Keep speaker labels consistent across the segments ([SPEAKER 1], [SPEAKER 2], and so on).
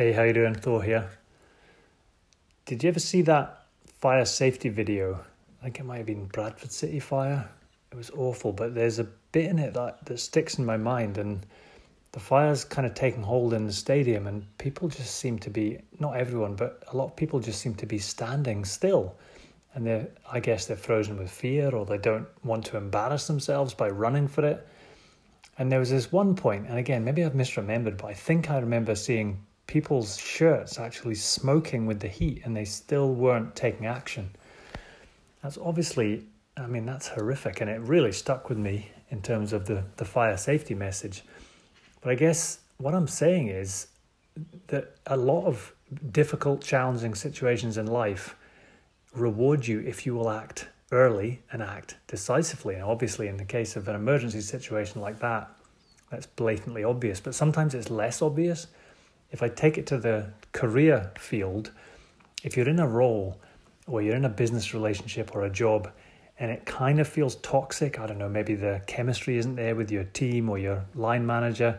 [SPEAKER 1] Hey, how you doing? Thor here. Did you ever see that fire safety video? I think it might have been Bradford City Fire. It was awful, but there's a bit in it that, that sticks in my mind, and the fire's kind of taking hold in the stadium, and people just seem to be not everyone, but a lot of people just seem to be standing still. And they're, I guess they're frozen with fear, or they don't want to embarrass themselves by running for it. And there was this one point, and again, maybe I've misremembered, but I think I remember seeing people's shirts actually smoking with the heat and they still weren't taking action. That's obviously, I mean, that's horrific and it really stuck with me in terms of the, the fire safety message. But I guess what I'm saying is that a lot of difficult, challenging situations in life reward you if you will act early and act decisively. And obviously, in the case of an emergency situation like that, that's blatantly obvious. But sometimes it's less obvious if I take it to the career field, if you're in a role or you're in a business relationship or a job and it kind of feels toxic, I don't know, maybe the chemistry isn't there with your team or your line manager,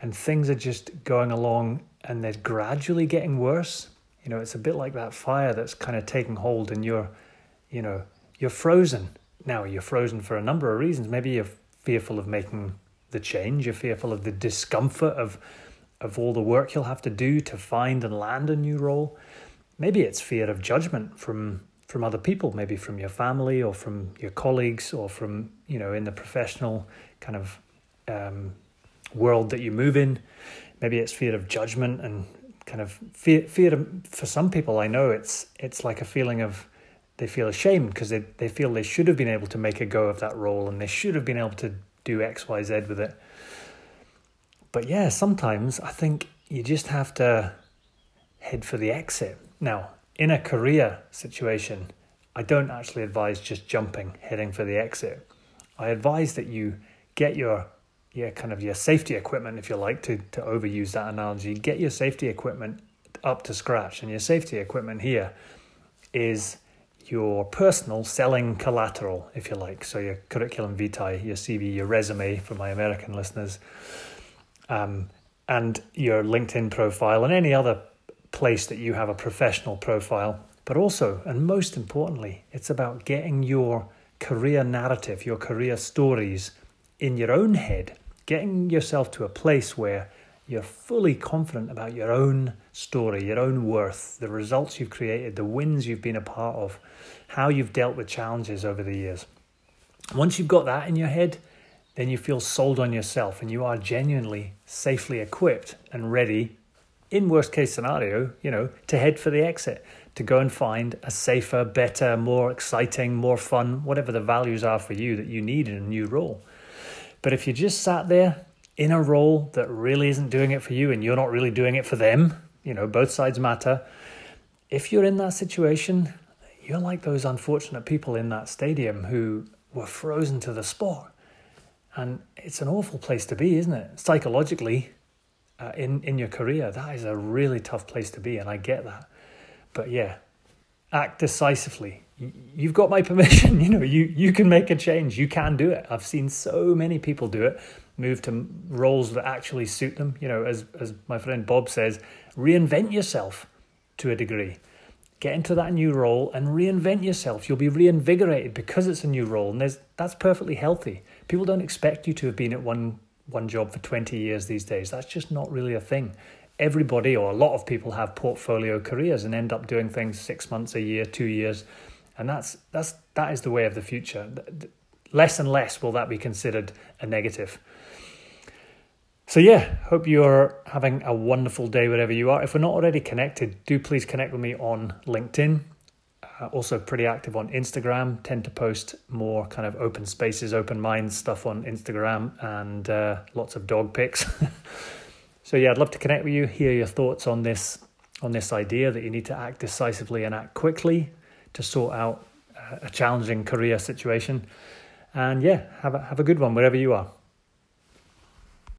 [SPEAKER 1] and things are just going along and they're gradually getting worse. You know, it's a bit like that fire that's kind of taking hold and you're, you know, you're frozen. Now, you're frozen for a number of reasons. Maybe you're fearful of making the change, you're fearful of the discomfort of of all the work you'll have to do to find and land a new role. Maybe it's fear of judgment from from other people, maybe from your family or from your colleagues or from you know in the professional kind of um, world that you move in. Maybe it's fear of judgment and kind of fear fear of, for some people I know it's it's like a feeling of they feel ashamed because they, they feel they should have been able to make a go of that role and they should have been able to do XYZ with it. But yeah, sometimes I think you just have to head for the exit. Now, in a career situation, I don't actually advise just jumping, heading for the exit. I advise that you get your yeah, kind of your safety equipment, if you like to, to overuse that analogy, get your safety equipment up to scratch. And your safety equipment here is your personal selling collateral, if you like. So your curriculum vitae, your CV, your resume for my American listeners um, and your LinkedIn profile and any other place that you have a professional profile. But also, and most importantly, it's about getting your career narrative, your career stories in your own head, getting yourself to a place where you're fully confident about your own story, your own worth, the results you've created, the wins you've been a part of, how you've dealt with challenges over the years. Once you've got that in your head, then you feel sold on yourself and you are genuinely safely equipped and ready in worst case scenario you know to head for the exit to go and find a safer better more exciting more fun whatever the values are for you that you need in a new role. But if you just sat there in a role that really isn't doing it for you and you're not really doing it for them you know both sides matter. If you're in that situation you're like those unfortunate people in that stadium who were frozen to the spot and it's an awful place to be, isn't it? Psychologically, uh, in in your career, that is a really tough place to be, and I get that. But yeah, act decisively. You've got my permission. You know, you you can make a change. You can do it. I've seen so many people do it. Move to roles that actually suit them. You know, as as my friend Bob says, reinvent yourself to a degree. Get into that new role and reinvent yourself. You'll be reinvigorated because it's a new role, and that's perfectly healthy. People don't expect you to have been at one one job for 20 years these days. That's just not really a thing. Everybody or a lot of people have portfolio careers and end up doing things 6 months a year, 2 years. And that's that's that is the way of the future. Less and less will that be considered a negative. So, yeah, hope you're having a wonderful day wherever you are. If we're not already connected, do please connect with me on LinkedIn. Uh, also, pretty active on Instagram. Tend to post more kind of open spaces, open minds stuff on Instagram and uh, lots of dog pics. so, yeah, I'd love to connect with you, hear your thoughts on this on this idea that you need to act decisively and act quickly to sort out uh, a challenging career situation. And yeah, have a, have a good one wherever you are.